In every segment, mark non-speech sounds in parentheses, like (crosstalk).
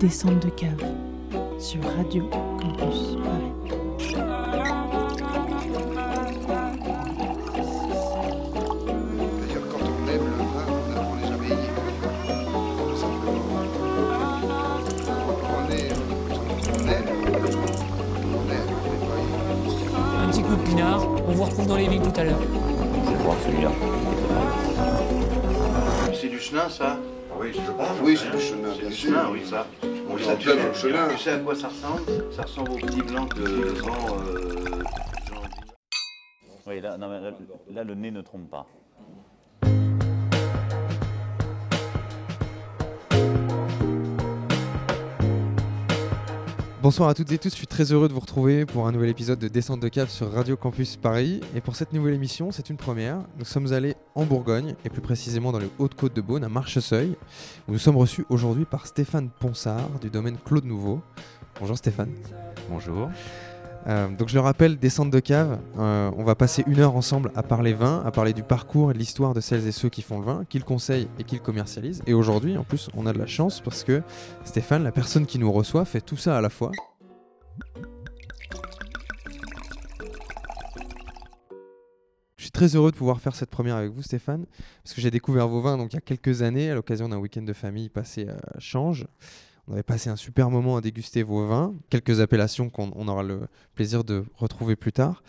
Descente de cave sur Radio Campus Paris. D'ailleurs, quand on aime le vin, on ne- on n'est jamais. Tout simplement. On est, on aime, on aime. Un petit coup de pinard, on vous retrouve dans les vignes tout à l'heure. Je vais voir celui-là. C'est du chenin, ça? Oui, je pense. Oui, c'est du bien sûr. chenin, oui, ça. Tu sais- à quoi ça ressemble Ça ressemble au petit blanc de Jean... euh. Oui, là, non, mais là, là, le nez ne trompe pas. Bonsoir à toutes et tous, je suis très heureux de vous retrouver pour un nouvel épisode de Descente de cave sur Radio Campus Paris. Et pour cette nouvelle émission, c'est une première. Nous sommes allés en Bourgogne, et plus précisément dans les Hautes-Côtes de Beaune, à Marcheseuil, où nous sommes reçus aujourd'hui par Stéphane Ponsard du domaine Claude Nouveau. Bonjour Stéphane. Bonjour. Euh, donc je le rappelle, descente de cave, euh, on va passer une heure ensemble à parler vin, à parler du parcours et de l'histoire de celles et ceux qui font le vin, qui le conseillent et qui le commercialisent. Et aujourd'hui, en plus, on a de la chance parce que Stéphane, la personne qui nous reçoit, fait tout ça à la fois. Je suis très heureux de pouvoir faire cette première avec vous, Stéphane, parce que j'ai découvert vos vins donc il y a quelques années à l'occasion d'un week-end de famille passé à Change. On avait passé un super moment à déguster vos vins, quelques appellations qu'on on aura le plaisir de retrouver plus tard.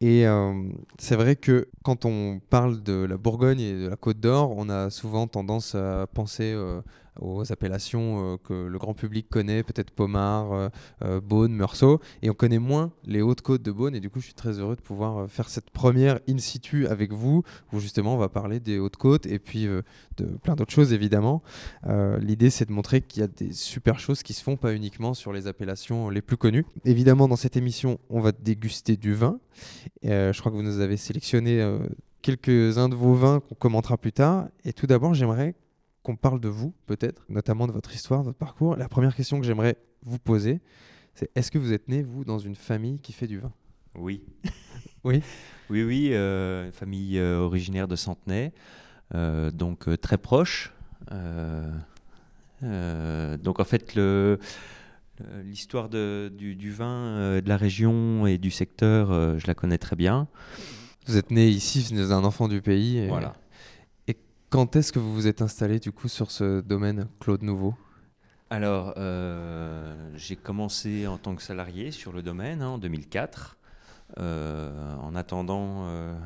Et euh, c'est vrai que quand on parle de la Bourgogne et de la Côte d'Or, on a souvent tendance à penser euh, aux appellations euh, que le grand public connaît, peut-être Pommard, euh, euh, Beaune, Meursault, et on connaît moins les hautes côtes de Beaune. Et du coup, je suis très heureux de pouvoir faire cette première in situ avec vous, où justement on va parler des hautes côtes et puis de plein d'autres choses évidemment. L'idée, c'est de montrer qu'il y a des super choses qui se font pas uniquement sur les appellations les plus connues. Évidemment, dans cette émission, on va déguster du vin. Je crois que vous nous avez sélectionné quelques-uns de vos vins qu'on commentera plus tard. Et tout d'abord, j'aimerais qu'on parle de vous, peut-être, notamment de votre histoire, votre parcours. La première question que j'aimerais vous poser, c'est est-ce que vous êtes né, vous, dans une famille qui fait du vin? Oui. (laughs) Oui. Oui, oui, euh, une famille euh, originaire de Centenay, euh, donc très proche. Donc en fait, le- l'histoire de- du, du vin de la région et du secteur, je la connais très bien. Vous êtes né ici, vous êtes un enfant du pays. et- Voilà. Quand est-ce que vous vous êtes installé, du coup, sur ce domaine Claude Nouveau? Alors, euh, j'ai commencé en tant que salarié sur le domaine hein, en 2004, euh, en attendant euh,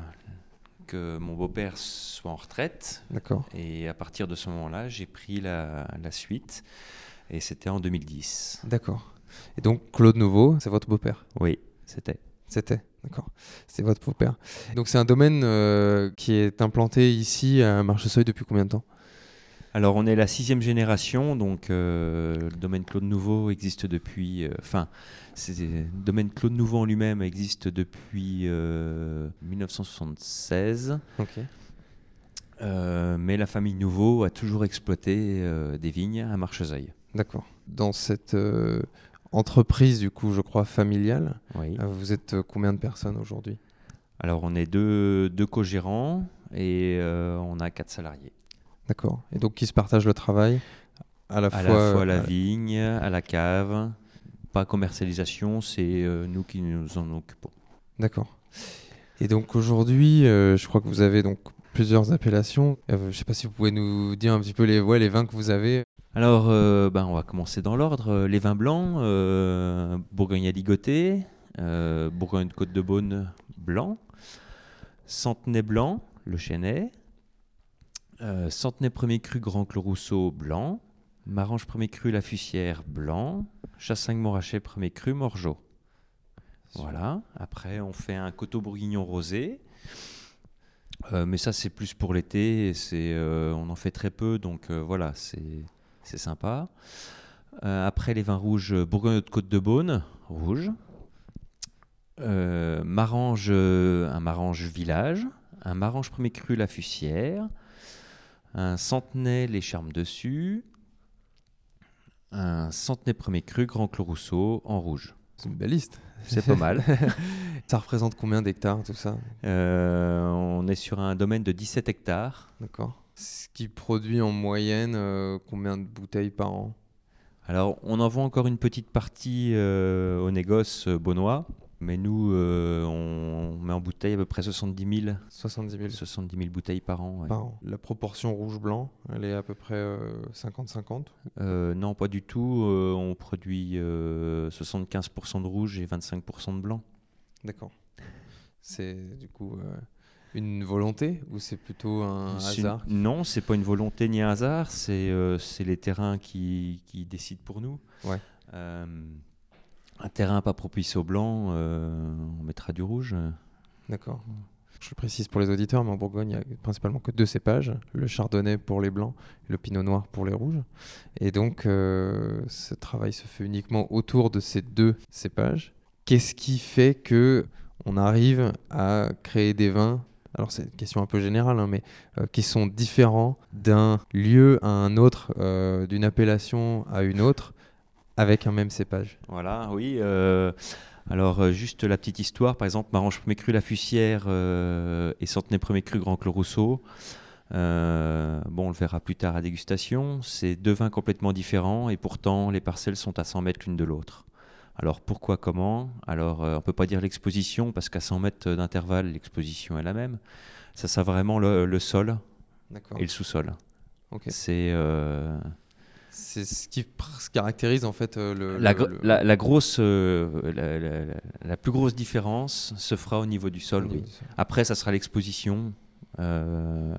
que mon beau-père soit en retraite. D'accord. Et à partir de ce moment-là, j'ai pris la, la suite. Et c'était en 2010. D'accord. Et donc, Claude Nouveau, c'est votre beau-père? Oui, c'était. C'était, d'accord. C'est votre beau-père. Donc, c'est un domaine euh, qui est implanté ici à Marcheseuil depuis combien de temps? Alors, on est la sixième génération, donc euh, le domaine Claude Nouveau existe depuis. euh, Enfin, le domaine Claude Nouveau en lui-même existe depuis euh, 1976. Ok. Euh, mais la famille Nouveau a toujours exploité euh, des vignes à Marcheseuil. D'accord. Dans cette euh, entreprise, du coup, je crois, familiale, Oui. euh, vous êtes euh, combien de personnes aujourd'hui? Alors, on est deux, deux co-gérants et euh, on a quatre salariés. D'accord. Et donc, qui se partagent le travail à la à fois, la fois la vigne, à la cave. Pas commercialisation, c'est euh, nous qui nous en occupons. D'accord. Et donc aujourd'hui, euh, je crois que vous avez donc plusieurs appellations. Euh, je ne sais pas si vous pouvez nous dire un petit peu les, ouais, les vins que vous avez. Alors, euh, ben, on va commencer dans l'ordre. Euh, Les vins blancs, euh, Bourgogne à ligoté, euh, Bourgogne de Côte de Beaune blanc, Centenay blanc, le Chênay, euh, Centenay premier cru Grand Clos Rousseau blanc, Marange premier cru La Fussière blanc, Chassagne Morachet premier cru Morgeau. Voilà. Après, on fait un coteau bourguignon rosé. Euh, mais ça, c'est plus pour l'été. euh, on en fait très peu, donc euh, voilà, c'est, c'est sympa. Euh, après, les vins rouges, euh, Bourgogne de Côte de Beaune, rouge. Euh, Marange, un Marange village. Un Marange premier cru La Fussière. Un Centenay Les Charmes dessus. Un Centenay premier cru Grand Clos Rousseau en rouge. C'est une belle liste. C'est pas mal. (laughs) Ça représente combien d'hectares, tout ça? Euh, on est sur un domaine de 17 hectares. D'accord. Ce qui produit en moyenne euh, combien de bouteilles par an? Alors, on en vend encore une petite partie euh, au négoce euh, Beaunois, mais nous, euh, on met en bouteille à peu près 70 000, 70 000 70 000 bouteilles par an. ouais. par an. La proportion rouge-blanc, elle est à peu près euh, 50-50. Euh, non, pas du tout. on produit euh, 75% de rouge et 25% de blanc. D'accord. C'est du coup une volonté ou c'est plutôt un C'est une- hasard Non, c'est pas une volonté ni un hasard, c'est euh, les terrains qui, qui décident pour nous. Ouais. Euh, un terrain pas propice au blanc, euh, on mettra du rouge. D'accord. Je le précise pour les auditeurs, mais en Bourgogne, il y a principalement que deux cépages, le chardonnay pour les blancs et le pinot noir pour les rouges. Et donc, euh, ce travail se fait uniquement autour de ces deux cépages. Qu'est-ce qui fait que on arrive à créer des vins alors c'est une question un peu générale, hein, mais euh, qui sont différents d'un lieu à un autre, euh, d'une appellation à une autre, avec un même cépage. Voilà, oui. euh, alors, juste la petite histoire, par exemple, Marange Premier Cru La Fussière et Centenay Premier Cru Grand Clos Rousseau. Bon, on le verra plus tard à dégustation. C'est deux vins complètement différents et pourtant les parcelles sont à 100 mètres l'une de l'autre. Alors pourquoi, comment? Alors euh, on peut pas dire l'exposition parce qu'à 100 mètres d'intervalle, l'exposition est la même. Ça, ça vraiment le, le sol et le sous-sol. C'est euh, C'est ce qui caractérise en fait euh, le, la, le- gr- le- la- la grosse, la, plus grosse différence se fera au niveau du sol. niveau oui. du sol. Après, ça sera l'exposition, euh,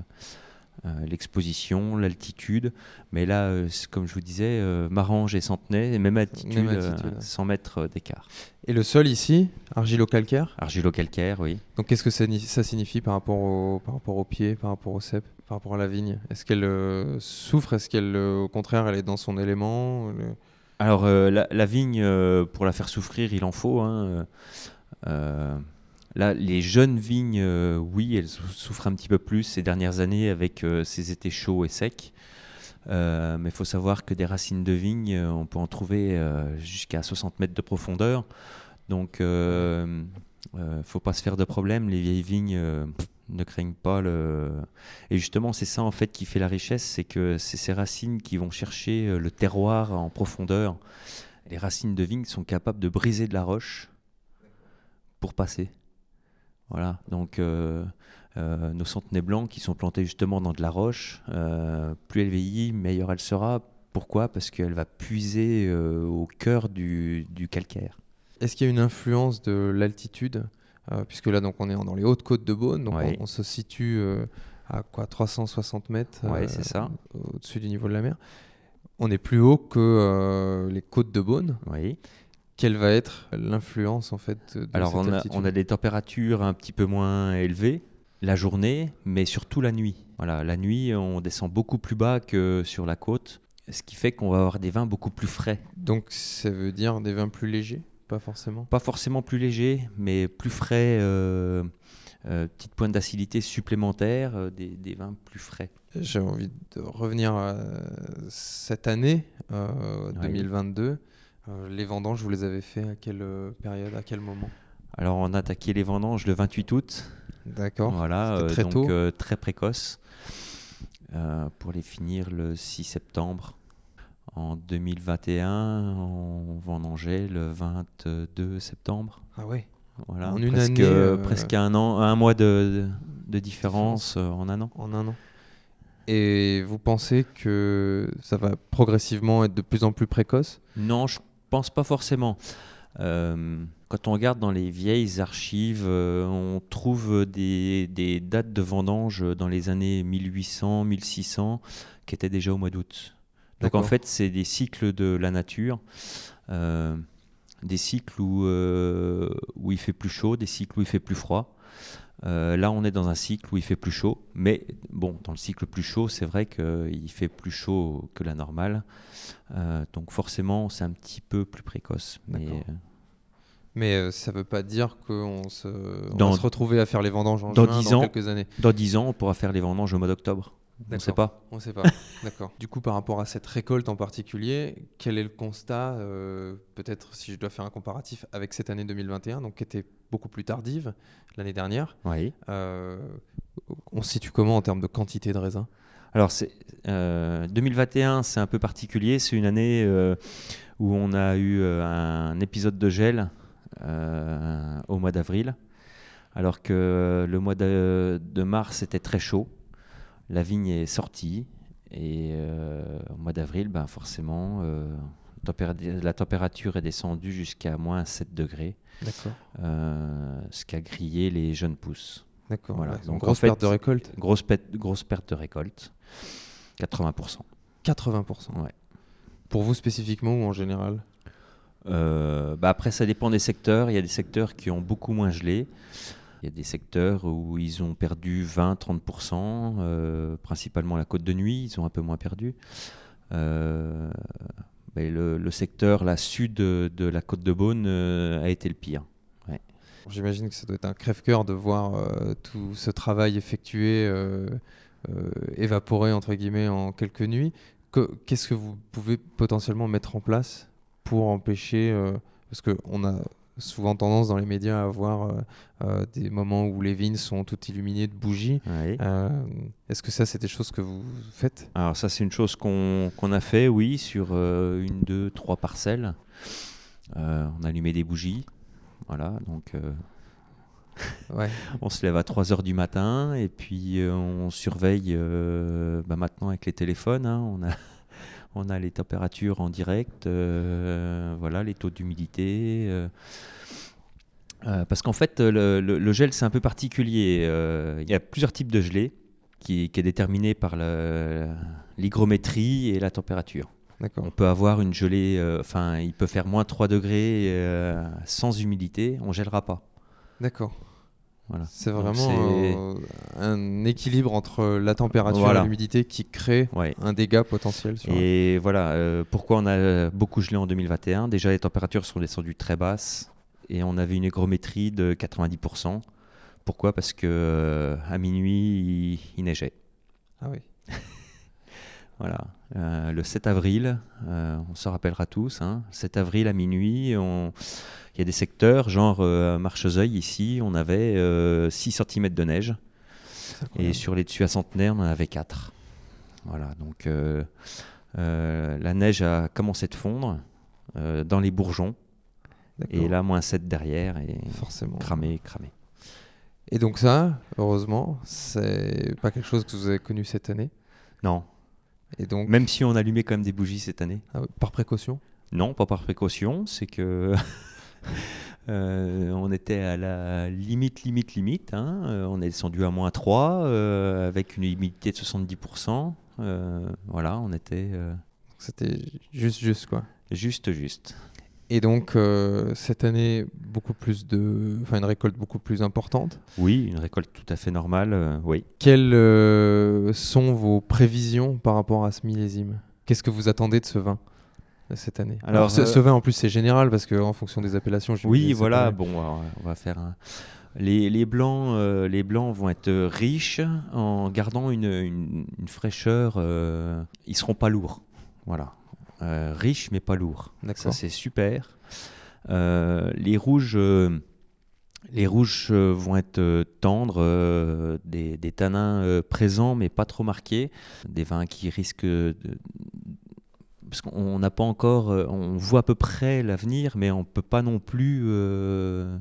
l'exposition, l'altitude. Mais là, euh, comme je vous disais, euh, Marange et Centenay, même altitude, Même euh, altitude, ouais. 100 mètres d'écart. Et le sol ici, argilo-calcaire? Argilo-calcaire, oui. Donc qu'est-ce que ça, ni- ça signifie par rapport au par rapport au pied, par rapport au cep, par rapport à la vigne? Est-ce qu'elle euh, souffre? Est-ce qu'elle, euh, au contraire, elle est dans son élément? Le- Alors, euh, la, la vigne, euh, pour la faire souffrir, il en faut. hein, euh, euh, là, les jeunes vignes, euh, oui, elles sou- souffrent un petit peu plus ces dernières années avec euh, ces étés chauds et secs. Euh, mais il faut savoir que des racines de vigne, on peut en trouver jusqu'à 60 mètres de profondeur. Donc, il ne faut pas se faire de problème. Les vieilles vignes ne craignent pas le. Et justement, c'est ça en fait qui fait la richesse, c'est que c'est ces racines qui vont chercher le terroir en profondeur. Les racines de vigne sont capables de briser de la roche pour passer. Voilà, donc euh, euh, nos centenets blancs qui sont plantés justement dans de la roche, euh, plus elle vieillit, meilleure elle sera. Pourquoi? Parce qu'elle va puiser au cœur du, du calcaire. Est-ce qu'il y a une influence de l'altitude? Puisque là, donc, on est dans les hautes côtes de Beaune, donc on, on se situe à quoi 360 mètres Ouais, c'est ça. au-dessus du niveau de la mer. On est plus haut que les côtes de Beaune. Oui. Quelle va être l'influence en fait de Alors cette on a, altitude? on a des températures un petit peu moins élevées la journée, mais surtout la nuit. Voilà, la nuit, on descend beaucoup plus bas que sur la côte, ce qui fait qu'on va avoir des vins beaucoup plus frais. Donc ça veut dire des vins plus légers? Pas forcément? Pas forcément plus légers, mais plus frais, euh, euh, petite pointe d'acidité supplémentaire, euh, des, des vins plus frais. J'ai envie de revenir à cette année euh, Oui. 2022. Euh, les vendanges, vous les avez fait à quelle euh, période, à quel moment? Alors on a attaqué les vendanges le 28 août, D'accord. voilà, euh, très donc tôt. très précoce, pour les finir le 6 septembre. En 2021, on vendangeait le 22 septembre. Ah ouais. Voilà, En une presque, année, euh, presque un an, un mois de, de- de différence euh, en un an. En un an. Et vous pensez que ça va progressivement être de plus en plus précoce? Non, je pense pas forcément. Euh, quand on regarde dans les vieilles archives, euh, on trouve des, des dates de vendange dans les années 1800, 1600 qui étaient déjà au mois d'août. Donc en fait, c'est des cycles de la nature, euh, des cycles où, où il fait plus chaud, des cycles où il fait plus froid. Euh, là, on est dans un cycle où il fait plus chaud, mais bon, dans le cycle plus chaud, c'est vrai qu'il fait plus chaud que la normale. Euh, donc forcément, c'est un petit peu plus précoce. Mais, euh, euh, ça veut pas dire qu'on se, on Dans- va se retrouver à faire les vendanges en dans juin 10 dans ans. quelques années. dans 10 ans, on pourra faire les vendanges au mois d'octobre. On ne sait pas. On sait pas. (laughs) D'accord. Du coup, par rapport à cette récolte en particulier, quel est le constat euh, Peut-être si je dois faire un comparatif avec cette année 2021, donc qui était beaucoup plus tardive l'année dernière. Oui. Euh, on se situe comment en termes de quantité de raisins? Alors, c'est, euh, 2021, c'est un peu particulier. C'est une année euh, où on a eu un épisode de gel au mois d'avril, alors que le mois de, de mars était très chaud. La vigne est sortie et euh, au mois d'avril, ben, forcément, euh, la température est descendue jusqu'à moins 7 degrés, D'accord. euh, ce qui a grillé les jeunes pousses. D'accord. Voilà. ouais. Donc, grosse perte de récolte. Grosse, perte- grosse perte de récolte, 80%. 80%. Ouais. Pour vous spécifiquement ou en général? Bah après, ça dépend des secteurs. Il y a des secteurs qui ont beaucoup moins gelé. Il y a des secteurs où ils ont perdu 20-30%, euh, principalement la côte de nuit, ils ont un peu moins perdu. Euh, le, secteur, la sud de, la côte de Beaune, euh, a été le pire. J'imagine que ça doit être un crève-cœur de voir euh, tout ce travail effectué, évaporé entre guillemets en quelques nuits. Que- Qu'est-ce que vous pouvez potentiellement mettre en place pour empêcher, parce qu'on a souvent tendance dans les médias à voir euh, euh, des moments où les vignes sont toutes illuminées de bougies. Euh, Est-ce que ça, c'est des choses que vous faites? Alors ça, c'est une chose qu'on a fait, oui, sur une, deux, trois parcelles. On a allumé des bougies. Voilà, donc (laughs) Ouais. (laughs) on se lève à 3 heures du matin et puis euh, on surveille euh, bah, maintenant avec les téléphones. hein, on, a, on a les températures en direct, euh, voilà, les taux d'humidité. euh, euh, parce qu'en fait, le, le- le gel, c'est un peu particulier. Il y a plusieurs types de gelée qui, qui est déterminé par l'hygrométrie et la température. On peut avoir une gelée, euh, enfin, il peut faire moins 3 degrés euh, sans humidité, on gèlera pas. D'accord. Voilà. C'est vraiment euh, un équilibre entre la température Voilà. et l'humidité qui crée Ouais. un dégât potentiel sur. Et voilà, euh, pourquoi on a beaucoup gelé en 2021 Déjà, les températures sont descendues très basses et on avait une hygrométrie de 90%. Pourquoi? Parce que euh, à minuit, il, il neigeait. Ah oui. (laughs) Voilà. Euh, le 7 avril, euh, on se rappellera tous, hein, 7 avril à minuit, on- il y a des secteurs, genre euh, à Marchezeuil ici, on avait euh, 6 cm de neige. Et sur les dessus à Centenaire, on en avait 4. Voilà, donc euh, euh, la neige a commencé de fondre euh, dans les bourgeons. Et là, moins 7 derrière et forcément. cramé, cramé. Et donc ça, heureusement, c'est pas quelque chose que vous avez connu cette année? Non, Et donc, même si on allumait quand même des bougies cette année. ah par précaution? Non, pas par précaution, c'est que (laughs) euh, on était à la limite, limite, limite. hein. Euh, on est descendu à moins 3 euh, avec une humidité de 70%. Euh, voilà, on était C'était juste, juste quoi? juste, juste. Et donc euh, cette année, beaucoup plus de, enfin une récolte beaucoup plus importante. Oui, une récolte tout à fait normale, euh, oui. Quelles euh, sont vos prévisions par rapport à ce millésime? Qu'est-ce que vous attendez de ce vin cette année? Alors, Alors, ce, ce vin en plus c'est général parce que en fonction des appellations. Oui, voilà, bon, alors, on va faire un... Les, les blancs, euh, les blancs vont être riches en gardant une, une- une fraîcheur. euh, ils seront pas lourds, voilà. Euh, riches mais pas lourds. Ça c'est super. Euh, les rouges, euh, les rouges euh, vont être tendres, des, des tanins présents mais pas trop marqués, des vins qui risquent de, parce qu'on n'a pas encore, on voit à peu près l'avenir, mais on peut pas non plus euh,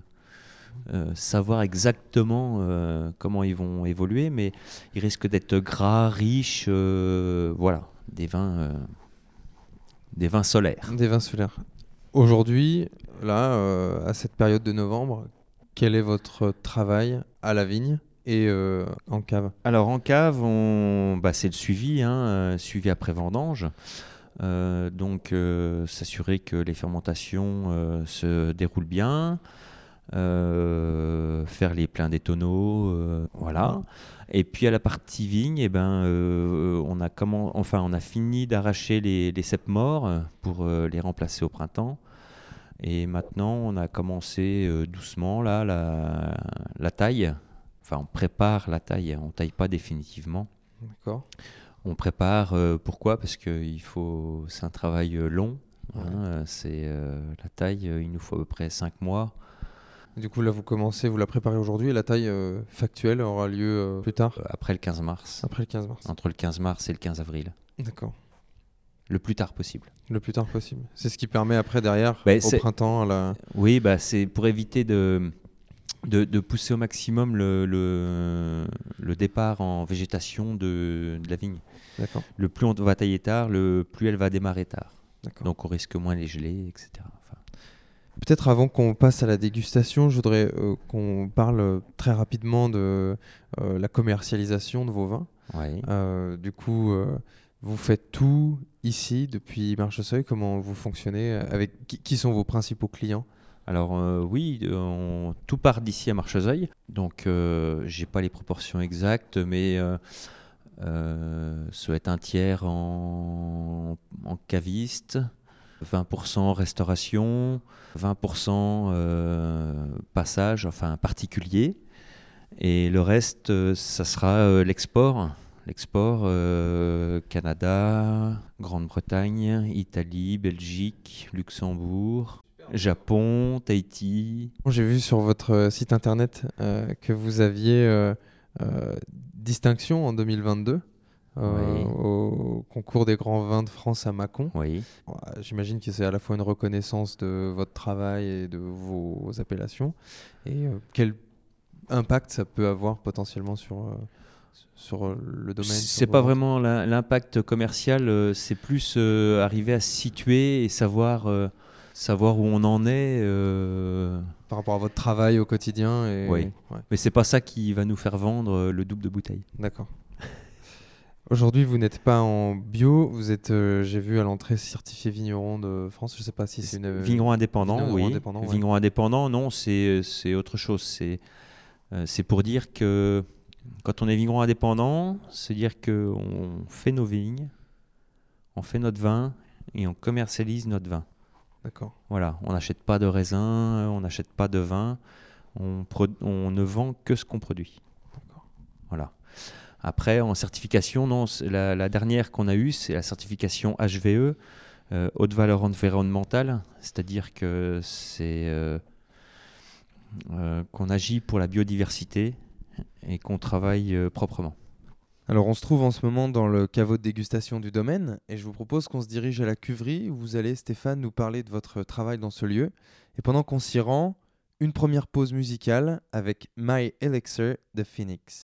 euh, savoir exactement euh, comment ils vont évoluer, mais ils risquent d'être gras, riches, voilà, des vins, des vins solaires. Des vins solaires. Aujourd'hui, là, euh, à cette période de novembre, quel est votre travail à la vigne et euh, en cave? Alors en cave, on... bah, c'est le suivi, hein, euh, suivi après vendange. Euh, donc euh, s'assurer que les fermentations euh, se déroulent bien, euh, faire les pleins des tonneaux, euh, voilà. Et puis à la partie vigne, eh ben, euh, on a comment, enfin on a fini d'arracher les, les cèpes morts pour les remplacer au printemps. Et maintenant, on a commencé doucement là la, la taille. Enfin, on prépare la taille, on taille pas définitivement. D'accord. On prépare, pourquoi? Parce que il faut, c'est un travail long. hein, Ouais. c'est la taille, il nous faut à peu près 5 mois. Du coup, là, vous commencez, vous la préparez aujourd'hui et la taille euh, factuelle aura lieu euh, plus tard, Euh, Après le 15 mars. après le 15 mars. Entre le 15 mars et le 15 avril. D'accord. Le plus tard possible. Le plus tard possible. C'est ce qui permet après, derrière, Bah, au printemps, à la... Oui, bah, c'est pour éviter de, de, de pousser au maximum le, le, le départ en végétation de, de la vigne. D'accord. Le plus on va tailler tard, le plus elle va démarrer tard. D'accord. Donc on risque moins les gelées, etc. Peut-être avant qu'on passe à la dégustation, je voudrais euh, qu'on parle euh, très rapidement de euh, la commercialisation de vos vins. Euh, du coup, vous faites tout ici depuis Marcheseuil. Comment vous fonctionnez avec qui, qui sont vos principaux clients? Alors euh, oui, on- tout part d'ici à Marcheseuil. Donc euh, j'ai pas les proportions exactes, mais euh, ça va être un tiers en, en caviste, 20% restauration, 20% euh, passage, enfin particulier. Et le reste, euh, ça sera euh, l'export. L'export, Canada, Grande-Bretagne, Italie, Belgique, Luxembourg, Japon, Tahiti. J'ai vu sur votre site internet que vous aviez distinction en 2022 euh, Oui. au concours des grands vins de France à Mâcon. Oui. J'imagine que c'est à la fois une reconnaissance de votre travail et de vos appellations. Et euh, quel impact ça peut avoir potentiellement sur, euh, sur le domaine C'est pas vraiment l'im- l'impact commercial, c'est plus arriver à se situer et savoir, savoir où on en est. par rapport à votre travail au quotidien. Et... Oui. Ouais, mais c'est pas ça qui va nous faire vendre le double de bouteilles. D'accord. Aujourd'hui, vous n'êtes pas en bio, vous êtes, euh, j'ai vu à l'entrée, certifié vigneron de France. Je sais pas si c'est une. Vigneron indépendant, vigneron oui. indépendant, ouais. Vigneron indépendant, non, c'est c'est autre chose. C'est euh, pour dire que quand on est vigneron indépendant, c'est dire que on fait nos vignes, on fait notre vin et on commercialise notre vin. D'accord. Voilà, on n'achète pas de raisin, on n'achète pas de vin, on, on ne vend que ce qu'on produit. Voilà. Après, en certification, non, la, dernière qu'on a eue, c'est la certification HVE, euh, haute valeur environnementale, c'est-à-dire que c'est euh, euh, qu'on agit pour la biodiversité et qu'on travaille proprement. Alors, on se trouve en ce moment dans le caveau de dégustation du domaine et je vous propose qu'on se dirige à la cuverie où vous allez, Stéphane, nous parler de votre travail dans ce lieu. Et pendant qu'on s'y rend, une première pause musicale avec My Elixir de Phoenix.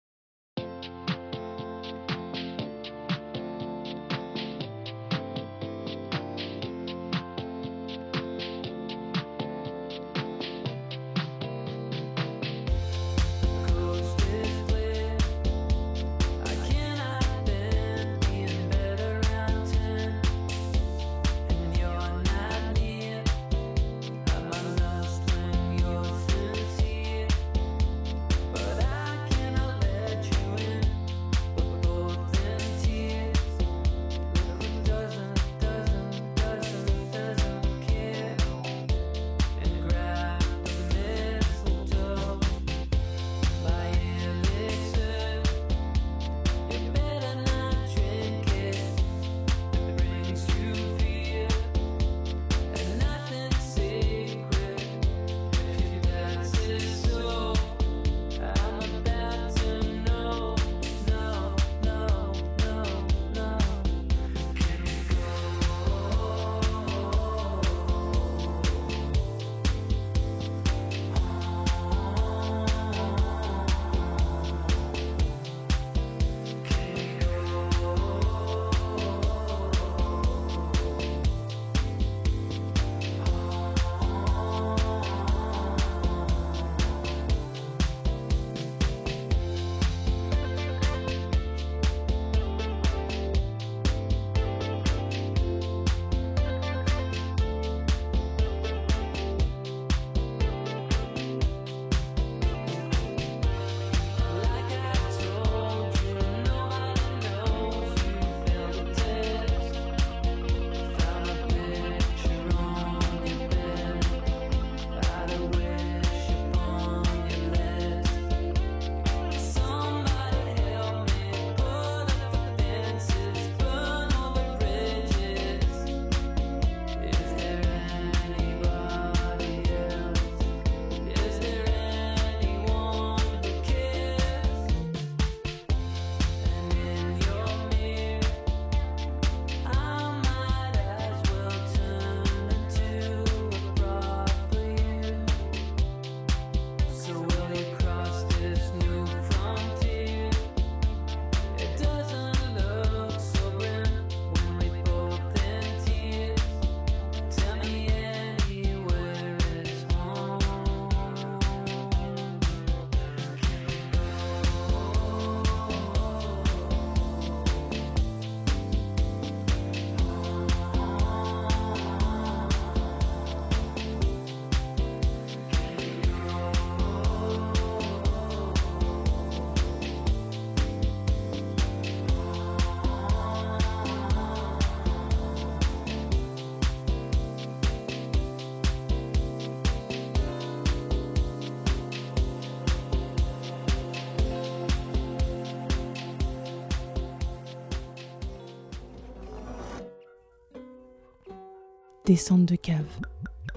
Descente de cave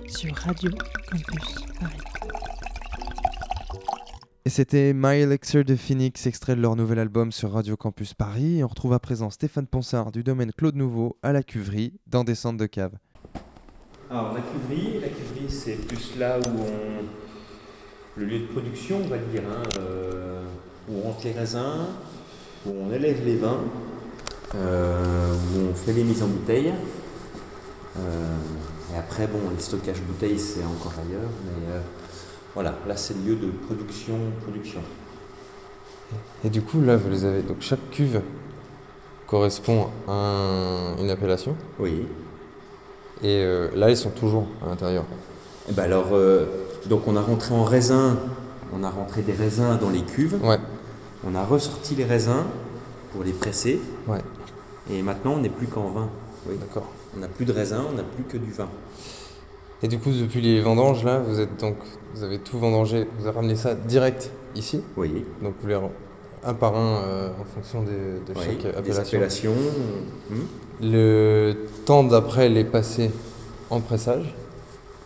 sur Radio Campus Paris. Et c'était My Elixir de Phoenix, extrait de leur nouvel album sur Radio Campus Paris. Et on retrouve à présent Stéphane Ponsard du domaine Claude Nouveau à la cuverie dans Descente de cave. Alors la cuverie, la cuverie c'est plus là où on... le lieu de production on va dire, hein, euh, où on rentre les raisins, où on élève les vins, euh, où on fait les mises en bouteille. Euh, et après bon les stockages bouteilles c'est encore ailleurs, mais euh, voilà, là c'est le lieu de production, production. Et du coup, là, vous les avez. Donc, chaque cuve correspond à un- une appellation? Oui. Et euh, là, ils sont toujours à l'intérieur? Et ben alors, euh, donc on a rentré en raisin, on a rentré des raisins dans les cuves, Ouais, on a ressorti les raisins pour les presser, ouais, et maintenant on n'est plus qu'en vin. Oui. d'accord. On n'a plus de raisin, on n'a plus que du vin. Et du coup, depuis les vendanges, là, vous êtes donc. Vous avez tout vendangé, vous avez ramené ça direct ici. Oui. Donc, vous les. Un par un euh, en fonction des- de Oui, chaque des appellation. appellations. hmm. Le temps d'après les passer en pressage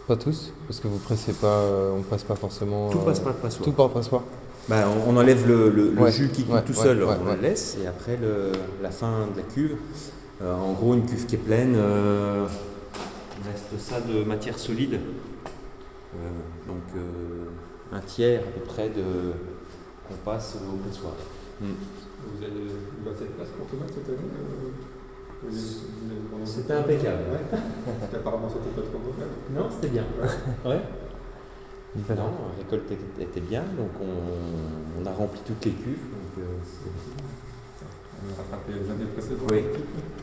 Pas tous Parce que vous pressez pas, euh, on presse pas forcément. Tout euh, passe par le passoire. Tout par le passoir Bah, on, on enlève le, le- jus qui coule ouais, tout ouais, seul, on le laisse, et après le- la fin de la cuve, euh, en gros une cuve qui est pleine, euh, il reste ça de matière solide. Euh, donc euh, un tiers à peu près de qu'on passe au passoire. Vous avez vous avez cette place pour tomate cette année euh, C'était impeccable. Ouais. (laughs) Parce qu'apparemment c'était pas trop mauvais. Non, c'était bien. Ouais. Non, la récolte était- était bien, donc on, on a rempli toutes les cuves. Donc, euh, rattrapé les années précédentes. Oui.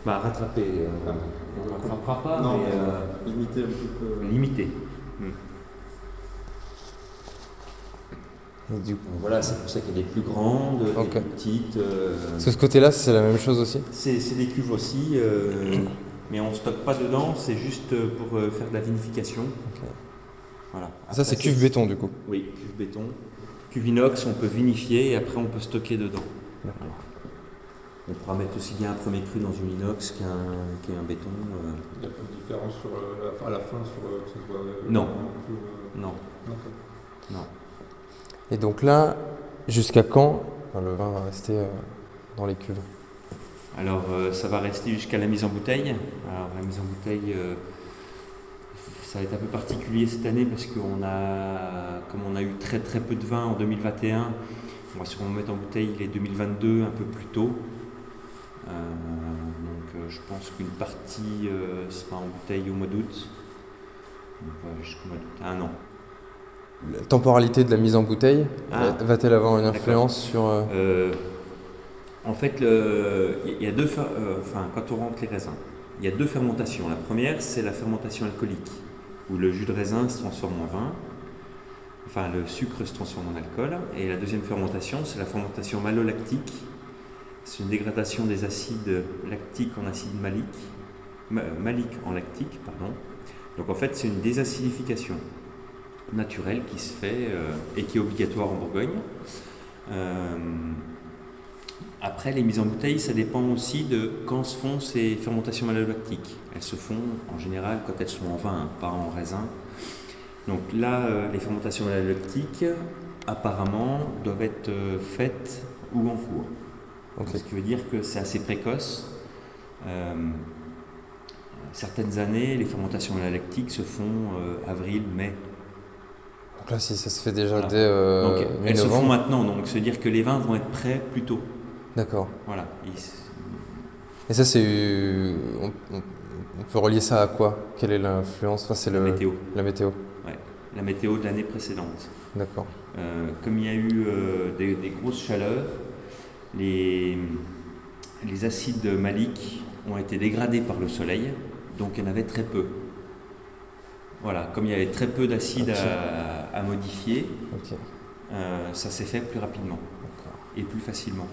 bah, rattraper, euh, Ah. on ne rattrapera pas, Non, mais mais euh, limiter un petit peu. limité. Et du coup. Voilà, c'est pour ça qu'il y a des plus grandes, des plus petites. euh, Parce que ce côté-là, c'est la même chose aussi c'est c'est des cuves aussi, euh, mais on ne stocke pas dedans, c'est juste pour euh, faire de la vinification. Voilà. Ça, c'est cuve béton du coup. Oui, cuve béton. Cuve inox, on peut vinifier et après on peut stocker dedans. Voilà. On pourra mettre aussi bien un premier cru dans une inox qu'un qu'un béton. euh, Il n'y a pas de différence sur, euh, la, à la fin sur euh, que ce soit. Non. plus, euh, non. Non. Et donc là, jusqu'à quand enfin, le vin va rester dans les cuves? Alors ça va rester jusqu'à la mise en bouteille. Alors la mise en bouteille, ça va être un peu particulier cette année parce qu'on a, comme on a eu très très peu de vin en 2021, on va sûrement mettre en bouteille les 2022 un peu plus tôt. Euh, donc euh, je pense qu'une partie euh, sera en bouteille au mois d'août. Jusqu'au mois d'août. Un an. La temporalité de la mise en bouteille, Ah. va- va-t-elle avoir une influence sur. en fait, le- il y a deux, euh, enfin, quand on rentre les raisins, il y a deux fermentations. La première, c'est la fermentation alcoolique, où le jus de raisin se transforme en vin, enfin le sucre se transforme en alcool. Et la deuxième fermentation, c'est la fermentation malolactique. C'est une dégradation des acides lactiques en acide malique, ma- malique en lactique, pardon. Donc en fait, c'est une désacidification naturelle qui se fait euh, et qui est obligatoire en Bourgogne. Euh, après, les mises en bouteille, ça dépend aussi de quand se font ces fermentations malolactiques. Elles se font en général quand elles sont en vin, hein, pas en raisin. Donc là, euh, les fermentations malolactiques, apparemment, doivent être faites ou en cours. Ce qui veut dire que c'est assez précoce. Euh, certaines années, les fermentations malolactiques se font euh, avril, mai. Donc là, si ça se fait déjà Voilà. dès euh, donc elles se font maintenant, donc se dire que les vins vont être prêts plus tôt. D'accord. Voilà. Ils Et ça, c'est. On, on- peut relier ça à quoi? Quelle est l'influence? Enfin, c'est la le, météo. La météo. La météo de l'année précédente. D'accord. Euh, comme il y a eu des, des grosses chaleurs, les, les acides maliques ont été dégradés par le soleil, donc il y en avait très peu. Voilà, comme il y avait très peu d'acides à, à modifier, euh, ça s'est fait plus rapidement et plus facilement,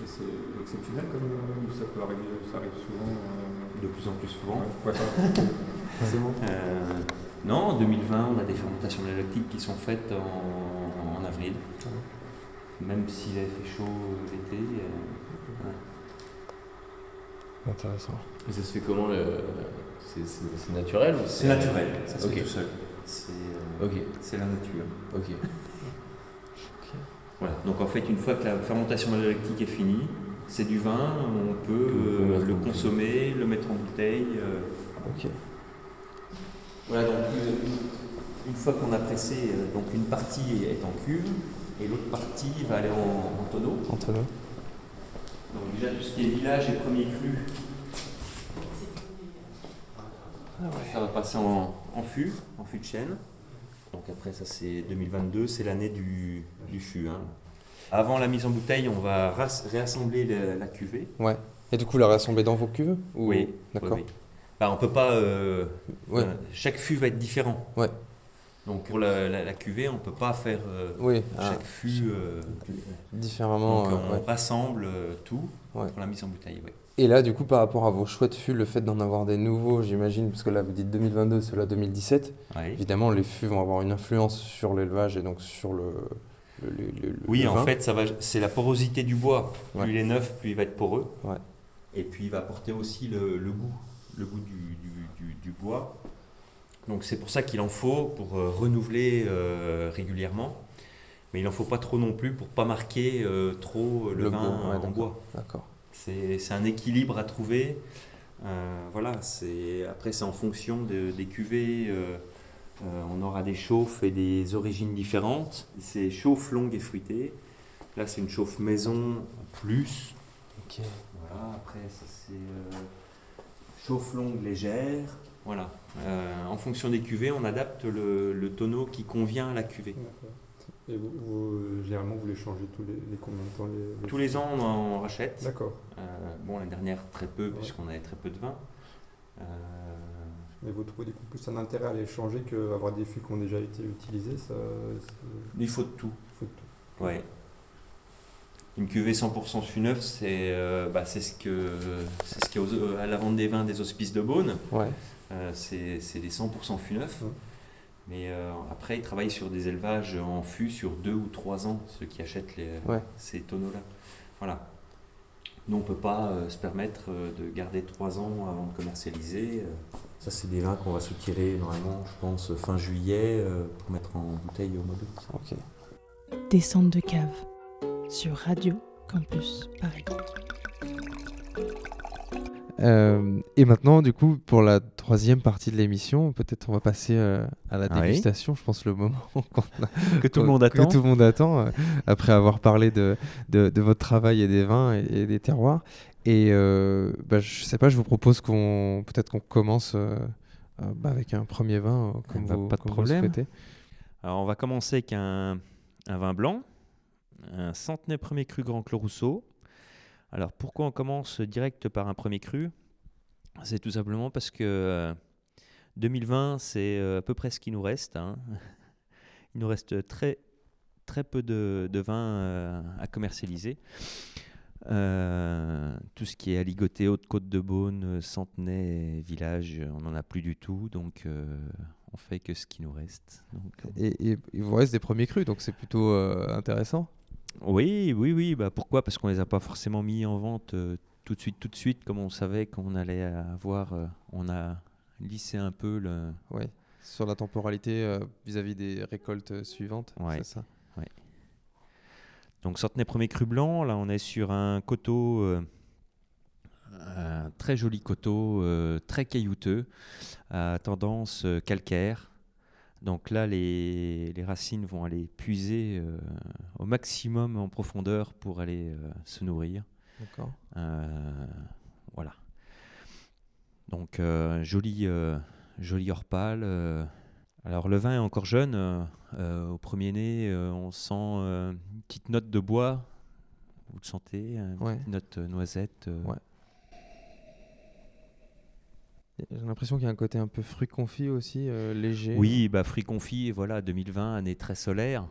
Et c'est exceptionnel comme euh, ça peut arriver, ça arrive souvent. euh, de plus en plus souvent. ouais, ouais, (laughs) forcément. Euh, non, en 2020, on a des fermentations malolactiques qui sont faites en, en avril. Même s'il avait fait chaud euh, l'été. euh, Intéressant. Et ça se fait comment le... C'est naturel ou C'est naturel, ça se fait tout seul. C'est euh, Ok, c'est la nature. ok. Voilà. Donc en fait, une fois que la fermentation malolactique est finie, c'est du vin, on peut euh, le consommer, le mettre en bouteille. euh. Ok. Voilà, donc une, une fois qu'on a pressé, donc une partie est en cuve et l'autre partie va aller en, en tonneau. Donc déjà tout ce qui est village et premier cru, ça va passer en, en fût, en fût de chêne. Donc après ça c'est 2022, c'est l'année du, du fût. hein. Avant la mise en bouteille, on va ras- réassembler la, la cuvée. Ouais. Et du coup, la rassembler dans vos cuves ou... Oui, D'accord. oui, oui. Bah, on peut pas. euh, Ouais. euh, chaque fût va être différent. Ouais. Donc pour la, la- la cuvée, on peut pas faire euh, Oui. ah, chaque fût. euh, différemment. donc euh, on ouais. rassemble tout Ouais. pour la mise en bouteille. ouais. Et là, du coup, par rapport à vos choix de fûts, le fait d'en avoir des nouveaux, j'imagine, parce que là, vous dites 2022, cela 2017, Ouais. évidemment, les fûts vont avoir une influence sur l'élevage et donc sur le. le- le- le- Oui, en vin. fait, ça va, c'est la porosité du bois. Plus Ouais. il est neuf, plus il va être poreux. Ouais. Et puis il va apporter aussi le, le goût, le goût du, du- du- du bois. Donc c'est pour ça qu'il en faut pour euh, renouveler euh, régulièrement. Mais il n'en faut pas trop non plus pour pas marquer euh, trop le, Le vin ouais, en bois. D'accord. C'est un équilibre à trouver. Euh, voilà, c'est après c'est en fonction de- des cuvées. euh, euh, on aura des chauffes et des origines différentes. C'est chauffe longue et fruitée. Là, c'est une chauffe maison plus. Ok. Voilà, après, ça c'est chauffe longue légère. Voilà. Euh, en fonction des cuvées, on adapte le, le tonneau qui convient à la cuvée. Et vous, vous, généralement, vous les changez tous les, les combien de temps les, les- Tous les ans, on en rachète. D'accord. Euh, bon, l'année dernière, très peu, Ouais. puisqu'on avait très peu de vin. Euh, Mais vous trouvez du coup plus un intérêt à les changer qu'avoir des fûts qui ont déjà été utilisés ça, il faut de tout. faut tout. Ouais. Une cuvée 100% fût neuf, c'est euh, bah, c'est ce que c'est ce qu'il y a aux- à la vente des vins des hospices de Beaune. Ouais. Euh, c'est c'est des 100% fût neuf. Ouais. Mais euh, après, ils travaillent sur des élevages en fût sur deux ou trois ans, ceux qui achètent les, Ouais. ces tonneaux-là. Voilà. Nous, on ne peut pas euh, se permettre euh, de garder trois ans avant de commercialiser. Ça, c'est des vins qu'on va soutirer normalement, je pense, fin juillet euh, pour mettre en bouteille au mois d'août. Ok. Descente de cave sur Radio Campus Paris. Euh, et maintenant, du coup, pour la troisième partie de l'émission, peut-être on va passer euh, à la Ah dégustation. Je pense le moment (laughs) a- Que tout le monde attend. Que tout le monde attend, euh, après avoir parlé de, de, de votre travail et des vins et, et des terroirs. Et bah, je sais pas, je vous propose qu'on peut-être qu'on commence bah, avec un premier vin, comme, bah, vous, pas de comme vous problème. souhaitez. Alors, on va commencer avec un, un vin blanc, un centenaire premier cru Grand Clos Rousseau. Alors, pourquoi on commence direct par un premier cru? C'est tout simplement parce que euh, 2020, c'est euh, à peu près ce qui nous reste. hein. (laughs) Il nous reste très, très peu de, de vin euh, à commercialiser. Euh, tout ce qui est aligoté, Haute-Côte de Beaune, euh, Centenay, Village, on n'en a plus du tout. Donc, euh, on fait que ce qui nous reste. Euh, Et, il vous reste des premiers crus, donc c'est plutôt euh, intéressant. Oui, oui, oui. Bah pourquoi? Parce qu'on les a pas forcément mis en vente euh, tout de suite, tout de suite, comme on savait qu'on allait avoir. euh, on a lissé un peu le. Ouais. Sur la temporalité euh, vis-à-vis des récoltes suivantes, Ouais. c'est ça? Donc Centenay premier cru blanc. Là, on est sur un coteau, un très joli coteau, très caillouteux, à tendance calcaire. Donc là, les, les racines vont aller puiser euh, au maximum en profondeur pour aller euh, se nourrir. D'accord. Euh, voilà. Donc joli, joli orpale. euh. Alors le vin est encore jeune. au premier nez, on sent une petite note de bois. Vous le sentez Une Ouais. petite note noisette. Ouais. J'ai l'impression qu'il y a un côté un peu fruit confit aussi, euh, léger. Oui, bah, fruits confits, voilà, 2020, année très solaire.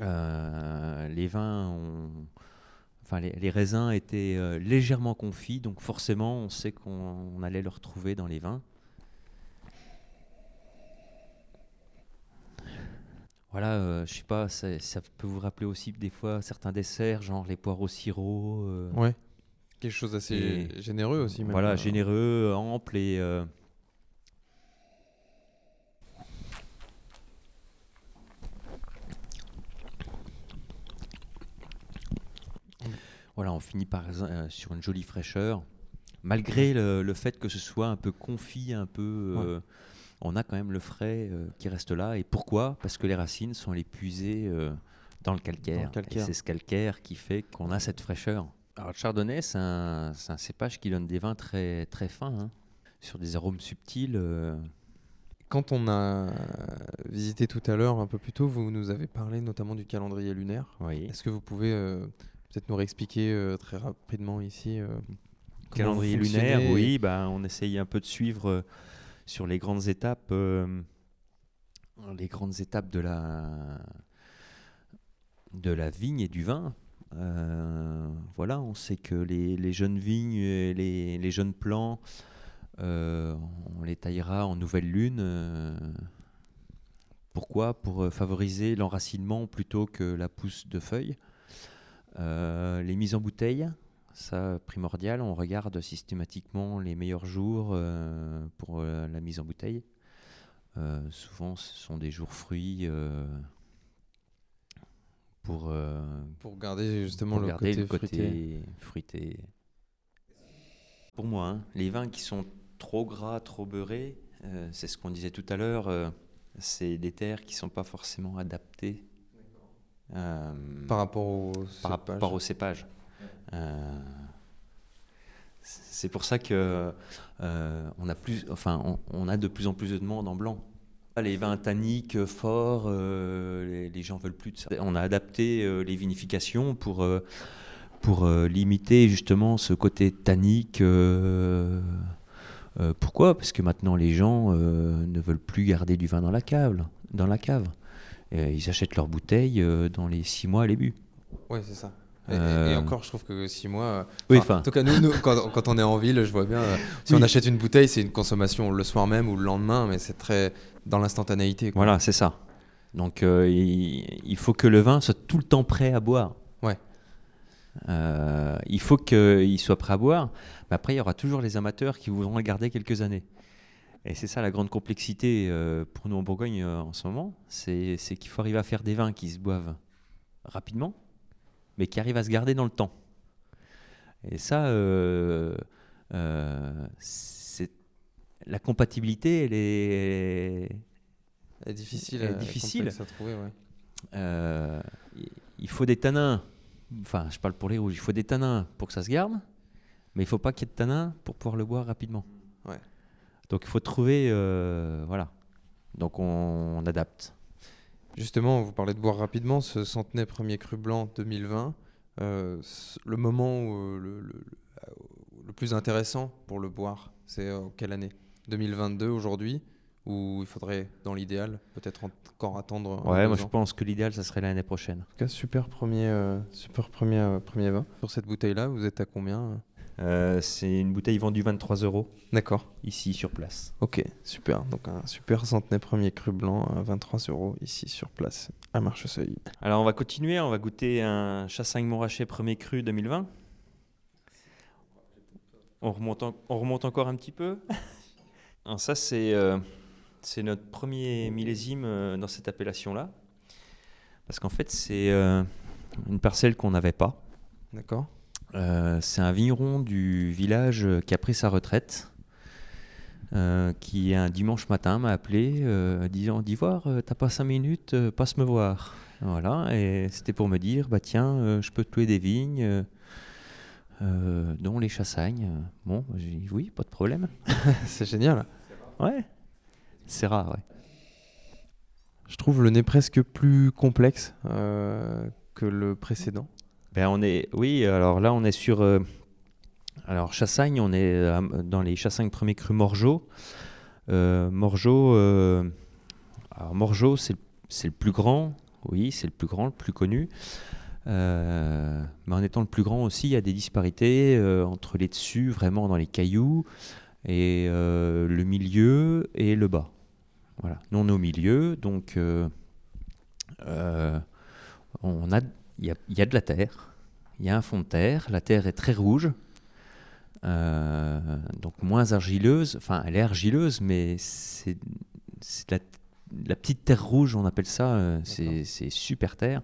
Euh, les vins ont... Enfin, les, les raisins étaient euh, légèrement confits, donc forcément, on sait qu'on on allait le retrouver dans les vins. Voilà, euh, je sais pas, ça, ça peut vous rappeler aussi des fois certains desserts, genre les poires au sirop. euh, Ouais. Quelque chose d'assez Et- généreux aussi. même. Voilà, Euh, généreux, ample et. euh, Voilà, on finit par euh, sur une jolie fraîcheur. Malgré le, le fait que ce soit un peu confit, un peu. euh, On a quand même le frais qui reste là. Et pourquoi? Parce que les racines sont allées puiser euh, dans le calcaire. Et calcaire. c'est ce calcaire qui fait qu'on a cette fraîcheur. Alors, le chardonnay, c'est un, cépage qui donne des vins très, très fins, hein, sur des arômes subtils. euh, Quand on a visité tout à l'heure, un peu plus tôt, vous nous avez parlé notamment du calendrier lunaire. oui. Est-ce que vous pouvez euh, peut-être nous réexpliquer euh, très rapidement ici calendrier lunaire, oui, bah, on essaye un peu de suivre sur les grandes étapes, les grandes étapes de la de la vigne et du vin. Euh, voilà, on sait que les, jeunes vignes, et les, jeunes plants, euh, on les taillera en nouvelle lune. euh, pourquoi? Pour favoriser l'enracinement plutôt que la pousse de feuilles. Les mises en bouteille, ça primordial, on regarde systématiquement les meilleurs jours pour la mise en bouteille. Souvent, ce sont des jours fruits pour, euh, Pour garder justement pour le garder côté, le côté fruité. fruité. Pour moi, hein, les vins qui sont trop gras, trop beurrés, euh, c'est ce qu'on disait tout à l'heure, euh, c'est des terres qui sont pas forcément adaptées Par rapport au par cépage. rapport au cépage. C'est pour ça que on a plus, enfin, on, on a de plus en plus de demandes en blanc. Les vins tanniques forts, euh, les, gens veulent plus de ça. On a adapté euh, les vinifications pour euh, pour euh, limiter justement ce côté tannique. euh, euh, pourquoi? Parce que maintenant les gens euh, ne veulent plus garder du vin dans la cave. Dans la cave. Euh, ils achètent leurs bouteilles euh, dans les six mois à l'ébut. Ouais, c'est ça. Et, Euh, encore, je trouve que six mois. euh, Oui, enfin. En tout cas, nous, nous, quand, quand on est en ville, je vois bien. euh, si on achète une bouteille, c'est une consommation le soir même ou le lendemain, mais c'est très dans l'instantanéité. Voilà, c'est ça. Donc euh, il, il faut que le vin soit tout le temps prêt à boire. Ouais. Il faut qu'il soit prêt à boire. Mais après, il y aura toujours les amateurs qui voudront le garder quelques années. Et c'est ça la grande complexité pour nous en Bourgogne en ce moment. C'est c'est qu'il faut arriver à faire des vins qui se boivent rapidement, mais qui arrivent à se garder dans le temps. Et ça, euh, euh, c'est la compatibilité, elle est, Elle est difficile, Elle est à- difficile. à trouver. Ouais. euh, il- faut des tanins. Enfin, je parle pour les rouges. Il faut des tanins pour que ça se garde, mais il faut pas qu'il y ait de tanins pour pouvoir le boire rapidement. Ouais. Donc il faut trouver, euh, voilà. Donc on, on adapte. Justement, vous parlez de boire rapidement, ce centenaire premier cru blanc 2020, euh, le moment où, euh, le, le- le- le plus intéressant pour le boire, c'est euh, quelle année? 2022 aujourd'hui? Ou il faudrait, dans l'idéal, peut-être encore attendre un Ouais, moi je pense que l'idéal, ça serait l'année prochaine. En tout cas, super premier, euh, super premier, euh, premier vin. Sur cette bouteille-là, vous êtes à combien euh Euh, c'est une bouteille vendue 23 euros D'accord. ici sur place. Ok, super. Donc un super centenaire premier cru blanc à 23 euros ici sur place à Marcheseuil. Alors on va continuer, on va goûter un Chassagne Montrachet premier cru 2020. On remonte, en- on remonte encore un petit peu. (laughs) Alors ça c'est euh, c'est notre premier millésime euh, dans cette appellation-là. Parce qu'en fait c'est euh, une parcelle qu'on n'avait pas. D'accord. Euh, c'est un vigneron du village qui a pris sa retraite, euh, qui un dimanche matin m'a appelé euh, disant d'Ivoire, euh, t'as pas cinq minutes, passe me voir. Voilà, et c'était pour me dire, bah tiens, je peux te des vignes, dont les chassagnes. Bon, j'ai dit oui, pas de problème. (laughs) C'est génial. Ouais, c'est rare. Je trouve le nez presque plus complexe que le précédent. Ben on est, oui, alors là on est sur, euh, alors Chassagne, on est euh, dans les Chassagnes premiers crus Morgeau. Euh, Morgeau, euh, alors c'est, le plus grand, oui, c'est le plus grand, le plus connu. Mais en étant le plus grand aussi, il y a des disparités entre les dessus, vraiment dans les cailloux, et le milieu et le bas. Voilà, nous au milieu, donc on a il y, a, il y a de la terre, il y a un fond de terre, la terre est très rouge, Euh, donc moins argileuse, enfin elle est argileuse, mais c'est la, la petite terre rouge, on appelle ça, euh, c'est super terre.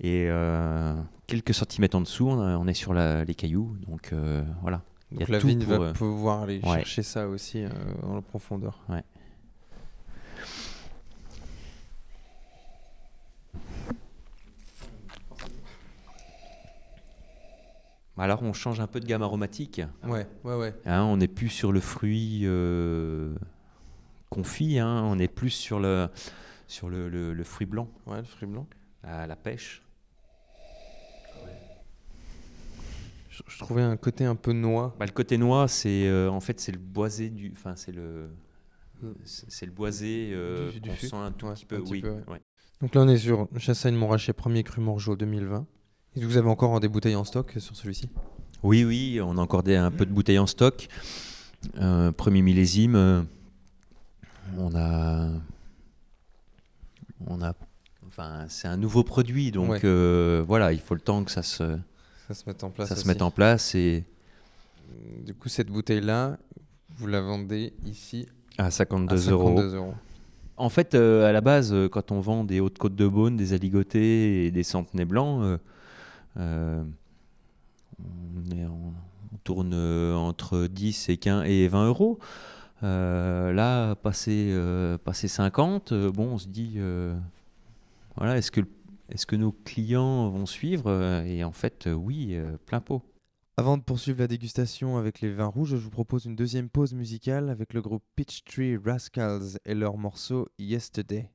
Et euh, quelques centimètres en dessous, on, est sur la- les cailloux, donc voilà. Il y a Donc la tout vigne pour, va pouvoir aller ouais. chercher ça aussi la profondeur. Ouais. Alors on change un peu de gamme aromatique. Ouais, ouais, ouais. Hein, on n'est plus sur le fruit euh, confit, hein, on est plus sur le, sur le, le- le fruit blanc, Ouais, le fruit blanc. la, la pêche. Je, je trouvais un côté un peu noix. Bah, le côté noix, c'est euh, en fait c'est le boisé du, enfin c'est le, c'est le boisé euh, Du- du fût. sent un tout Ouais, petit peu. un petit oui, peu, ouais. ouais. Donc là, on est sur Chassagne Montrachet, premier cru Morgeau 2020. Que vous avez encore des bouteilles en stock sur celui-ci? Oui, oui, on a encore des- un peu de bouteilles en stock. Euh, premier millésime, euh, on a, on a, enfin, c'est un nouveau produit, donc Ouais. euh, voilà, il faut le temps que ça se, Ça se met en place. ça se mette en place et Du coup, cette bouteille-là, vous la vendez ici à 52 à euros. 52 euros. En fait, à la base, quand on vend des hautes côtes de Beaune, des aligotés et des centenets blancs, en- on tourne euh, entre 10 et 15 et 20 euros. Euh, là, passé, euh, passé 50, euh, bon, on se dit, euh, voilà, est-ce que, que nos clients vont suivre? Euh, Et en fait, euh, oui, euh, plein pot. Avant de poursuivre la dégustation avec les vins rouges, je vous propose une deuxième pause musicale avec le groupe Peachtree Rascals et leur morceau Yesterday.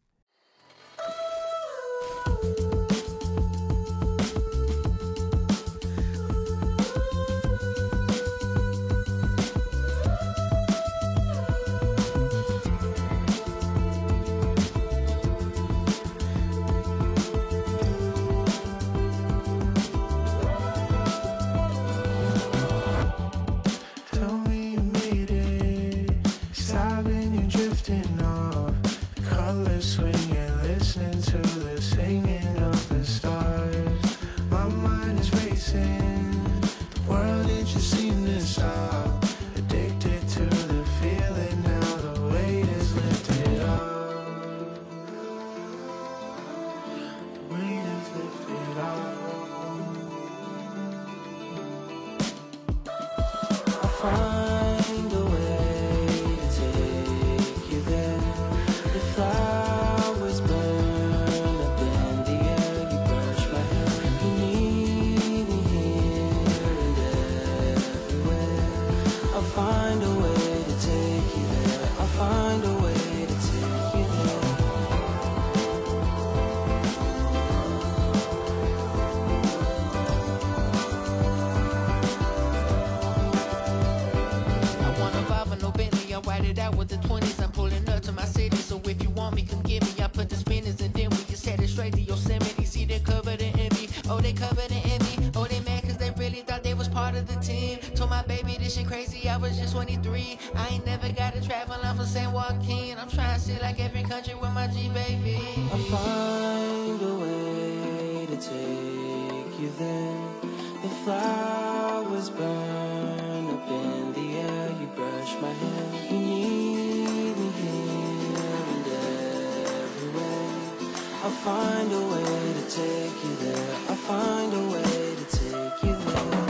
Was just 23. I ain't never got to travel. I'm San Joaquin. I'm trying to see like every country with my G baby. I'll find a way to take you there. The flowers burn up in the air. You brush my hair. You need me here and everywhere. I'll find a way to take you there. I'll find a way to take you there.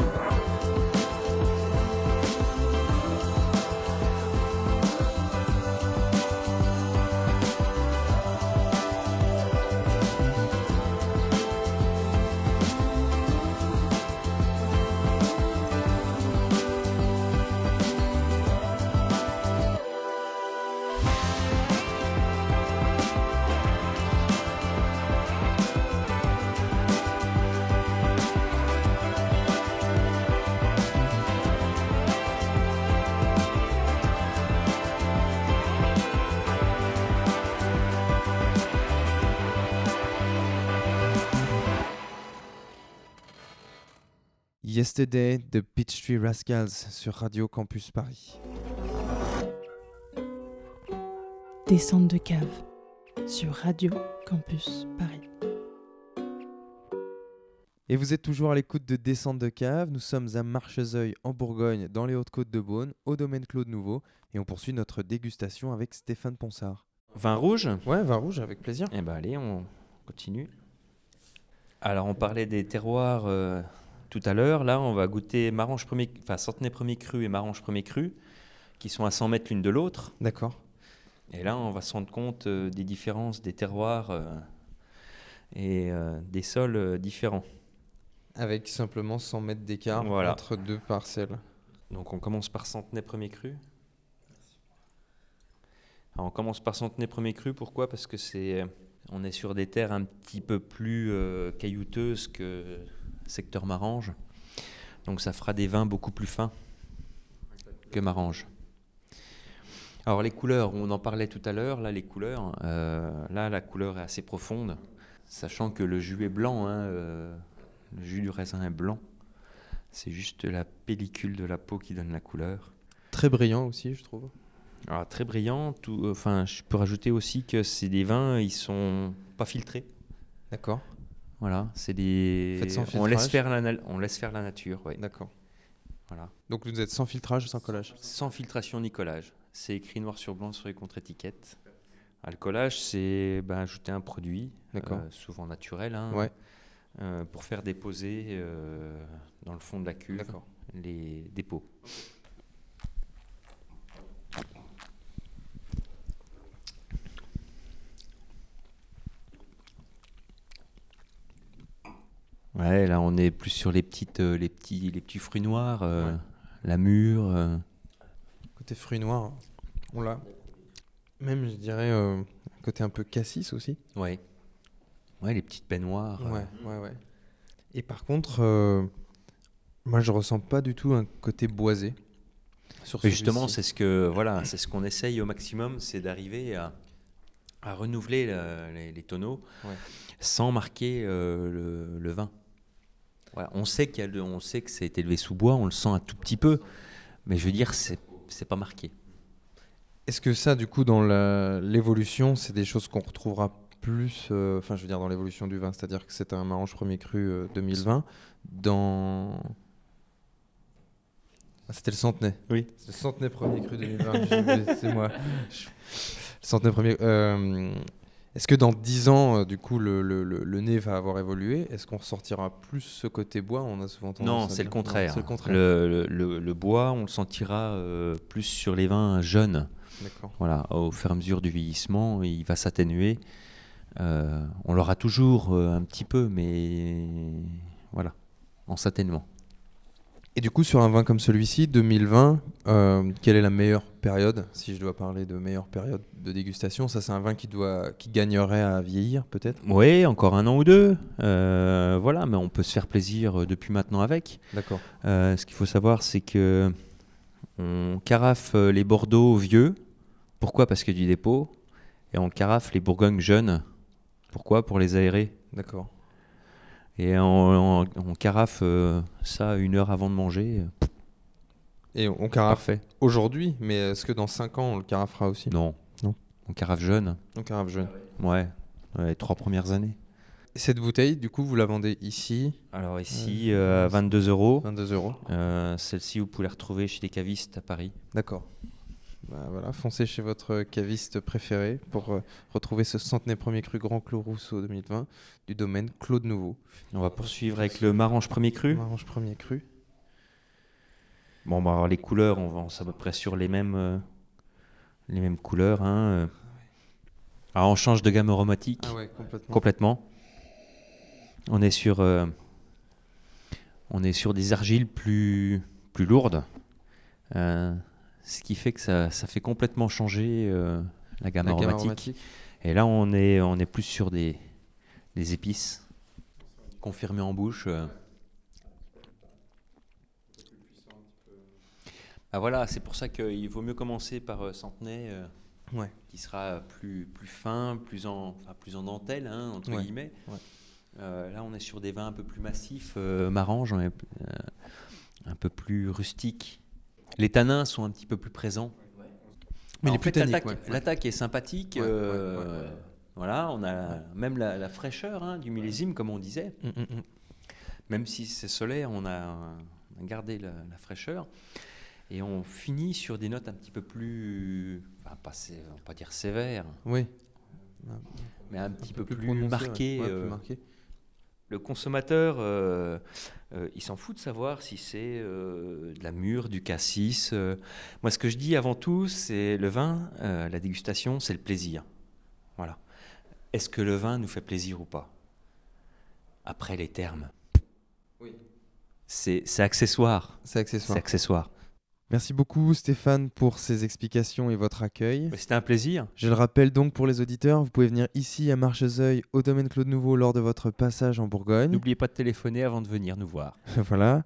Yesterday de Peachtree Rascals sur Radio Campus Paris. Descente de cave sur Radio Campus Paris. Et vous êtes toujours à l'écoute de Descente de cave. Nous sommes à Marchezeuil en Bourgogne, dans les Hautes-Côtes de Beaune, au domaine Claude Nouveau. Et on poursuit notre dégustation avec Stéphane Ponsard. Vin rouge? Ouais, vin rouge, avec plaisir. Eh ben allez, on continue. Alors on parlait des terroirs euh, tout à l'heure. Là, on va goûter Marange premier, enfin Centenay premier cru et Marange premier cru, qui sont à 100 mètres l'une de l'autre. D'accord. Et là, on va se rendre compte euh, des différences des terroirs euh, et euh, des sols différents. Avec simplement 100 mètres d'écart Voilà. entre deux parcelles. Donc on commence par Centenay premier cru. Alors, on commence par Centenay premier cru. Pourquoi? Parce que c'est, on est sur des terres un petit peu plus caillouteuses que secteur Marange. Donc ça fera des vins beaucoup plus fins que Marange. Alors les couleurs, on en parlait tout à l'heure. Là les couleurs, euh, là la couleur est assez profonde, sachant que le jus est blanc. hein, euh, le jus du raisin est blanc. C'est juste la pellicule de la peau qui donne la couleur. Très brillant aussi, je trouve. Alors, très brillant. Tout, enfin, je peux rajouter aussi que c'est des vins, ils sont pas filtrés. D'accord. Voilà, c'est des. On laisse faire la, na- on laisse faire la nature. ouais. D'accord. Voilà. Donc vous êtes sans filtrage, sans collage Sans filtration ni collage. C'est écrit noir sur blanc sur les contre-étiquettes. Ah, le collage, c'est ben, ajouter un produit, euh, souvent naturel, hein, Ouais. euh, pour faire déposer euh, dans le fond de la cuve les dépôts. Ouais, là on est plus sur les petites, euh, les petits, les petits fruits noirs, euh, Ouais. la mûre. euh, Côté fruits noirs, on l'a. Même, je dirais, euh, côté un peu cassis aussi. Ouais. Ouais, les petites baignoires. euh, Ouais, ouais, ouais. Et par contre, euh, moi, je ressens pas du tout un côté boisé. Sur Mais justement, c'est ce que voilà, c'est ce qu'on essaye au maximum, c'est d'arriver à, à renouveler la- les, les tonneaux Ouais. sans marquer euh, le, le vin. Voilà, on sait qu'il y a le- on sait que c'est élevé sous bois, on le sent un tout petit peu, mais je veux dire, c'est c'est pas marqué. Est-ce que ça, du coup, dans la- l'évolution, c'est des choses qu'on retrouvera plus, euh, enfin, je veux dire, dans l'évolution du vin, c'est-à-dire que c'est un Marange premier cru euh, 2020, dans... Ah, c'était le centenaire. Oui. C'est le centenaire premier cru 2020, j'ai oublié, c'est moi. (laughs) Le centenaire premier... euh, Est-ce que dans 10 ans, euh, du coup, le, le- le- le nez va avoir évolué? Est-ce qu'on ressortira plus ce côté bois? On a souvent tendance Non, c'est le contraire. c'est le contraire. Le, le- le bois, on le sentira euh, plus sur les vins jeunes. D'accord. Voilà, au fur et à mesure du vieillissement, il va s'atténuer. Euh, on l'aura toujours euh, un petit peu, mais voilà, en s'atténuant. Et du coup, sur un vin comme celui-ci, 2020, euh, quelle est la meilleure période Si je dois parler de meilleure période de dégustation, ça c'est un vin qui, doit, qui gagnerait à vieillir peut-être? Oui, encore un an ou deux. euh, voilà, mais on peut se faire plaisir euh, depuis maintenant avec. D'accord. Euh, ce qu'il faut savoir, c'est que on carafe les Bordeaux vieux. Pourquoi? Parce qu'il y a du dépôt. Et on carafe les Bourgognes jeunes. Pourquoi? Pour les aérer. D'accord. Et on, on- on carafe euh, ça une heure avant de manger. Et on carafe Parfait. aujourd'hui, mais est-ce que dans 5 ans on le carafera aussi? Non. Non. On carafe jeune. On carafe jeune. Ouais. ouais, les trois premières années. Et cette bouteille, du coup, vous la vendez ici? Alors ici, euh, à 22 euros. 22 euros. Euh, Celle-ci, vous pouvez la retrouver chez les cavistes à Paris. D'accord. Bah, voilà, foncez chez votre caviste préféré pour euh, retrouver ce centenaire premier cru Grand Clos Rousseau 2020 du domaine Claude Nouveau. On va poursuivre avec le Marange premier cru. Marange premier cru. Bon, bah, alors les couleurs, on va à peu près sur les mêmes, euh, les mêmes couleurs. hein, euh. Alors on change de gamme aromatique. Ah ouais, complètement. Complètement. On est sur, on est sur des argiles plus, plus lourdes. Ce qui fait que ça, ça fait complètement changer euh, la gamme La gamme aromatique. Et là, on est, on est plus sur des, des épices confirmées en bouche. euh. Ah voilà, c'est pour ça qu'il vaut mieux commencer par euh, Centenay, euh, Ouais. qui sera plus, plus fin, plus en, enfin, plus en dentelle, hein, entre Ouais, guillemets. ouais. Euh, là, on est sur des vins un peu plus massifs, Marange, un peu plus rustiques. Les tanins sont un petit peu plus présents. Mais est plus l'attaque, est sympathique. Euh. Voilà, on a même la, la fraîcheur hein, du millésime, comme on disait. Mm, mm, mm. même si c'est solaire, on a, on a gardé la, la fraîcheur. Et on finit sur des notes un petit peu plus, enfin, pas, on va pas dire sévères, Oui. mais un petit peu, plus marquées. Ouais, euh, marqué. Le consommateur, euh, euh, il s'en fout de savoir si c'est euh, de la mûre, du cassis. Moi, ce que je dis avant tout, c'est le vin, la dégustation, c'est le plaisir. Voilà. Est-ce que le vin nous fait plaisir ou pas? Après les termes. Oui. C'est c'est accessoire. C'est accessoire. C'est accessoire. Merci beaucoup Stéphane pour ces explications et votre accueil. Mais C'était un plaisir. Je le rappelle donc pour les auditeurs, vous pouvez venir ici à Marchezeuil au domaine Claude Nouveau lors de votre passage en Bourgogne. N'oubliez pas de téléphoner avant de venir nous voir. (laughs) voilà.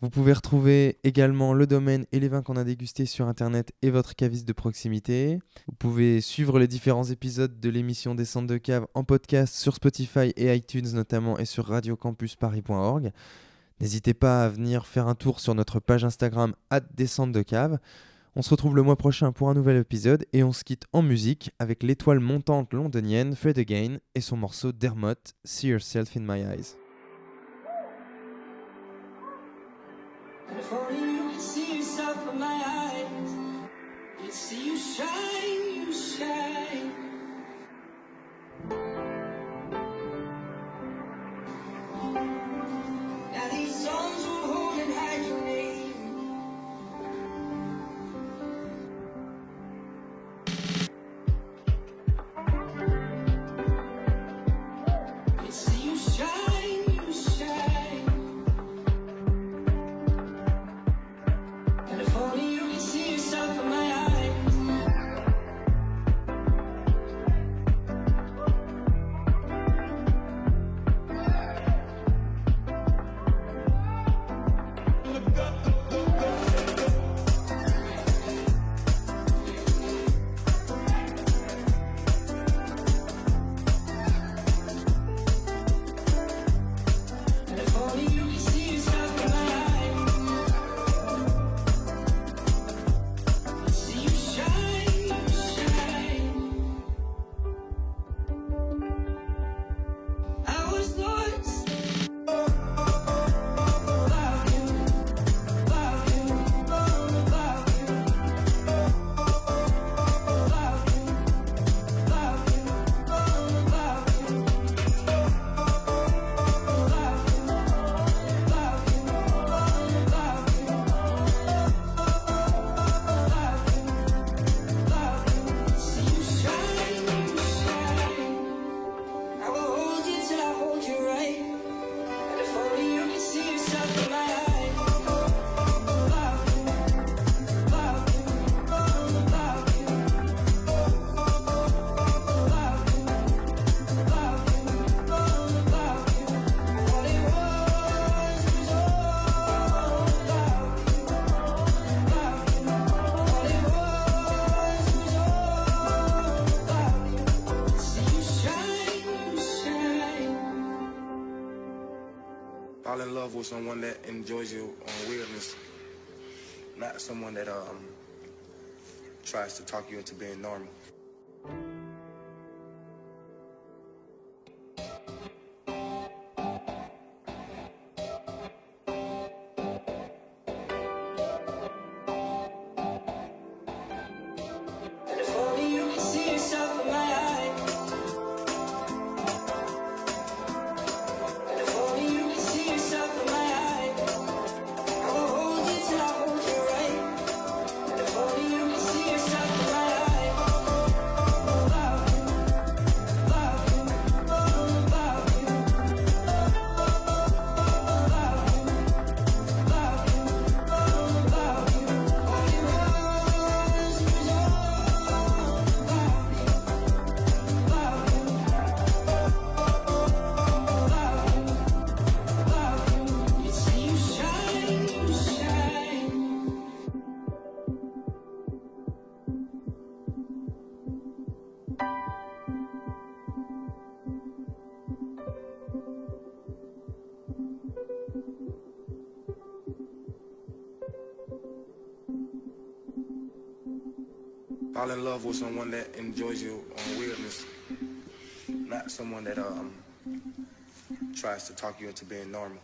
Vous pouvez retrouver également le domaine et les vins qu'on a dégustés sur internet et votre caviste de proximité. Vous pouvez suivre les différents épisodes de l'émission Descente de cave en podcast sur Spotify et iTunes notamment et sur radiocampusparis.org. N'hésitez pas à venir faire un tour sur notre page Instagram Descente de cave. On se retrouve le mois prochain pour un nouvel épisode et on se quitte en musique avec l'étoile montante londonienne Fred Again et son morceau Dermot, See Yourself in My Eyes. Fall in love with someone that enjoys your own weirdness, not someone that um tries to talk you into being normal. Love with someone that enjoys your own weirdness, not someone that um tries to talk you into being normal.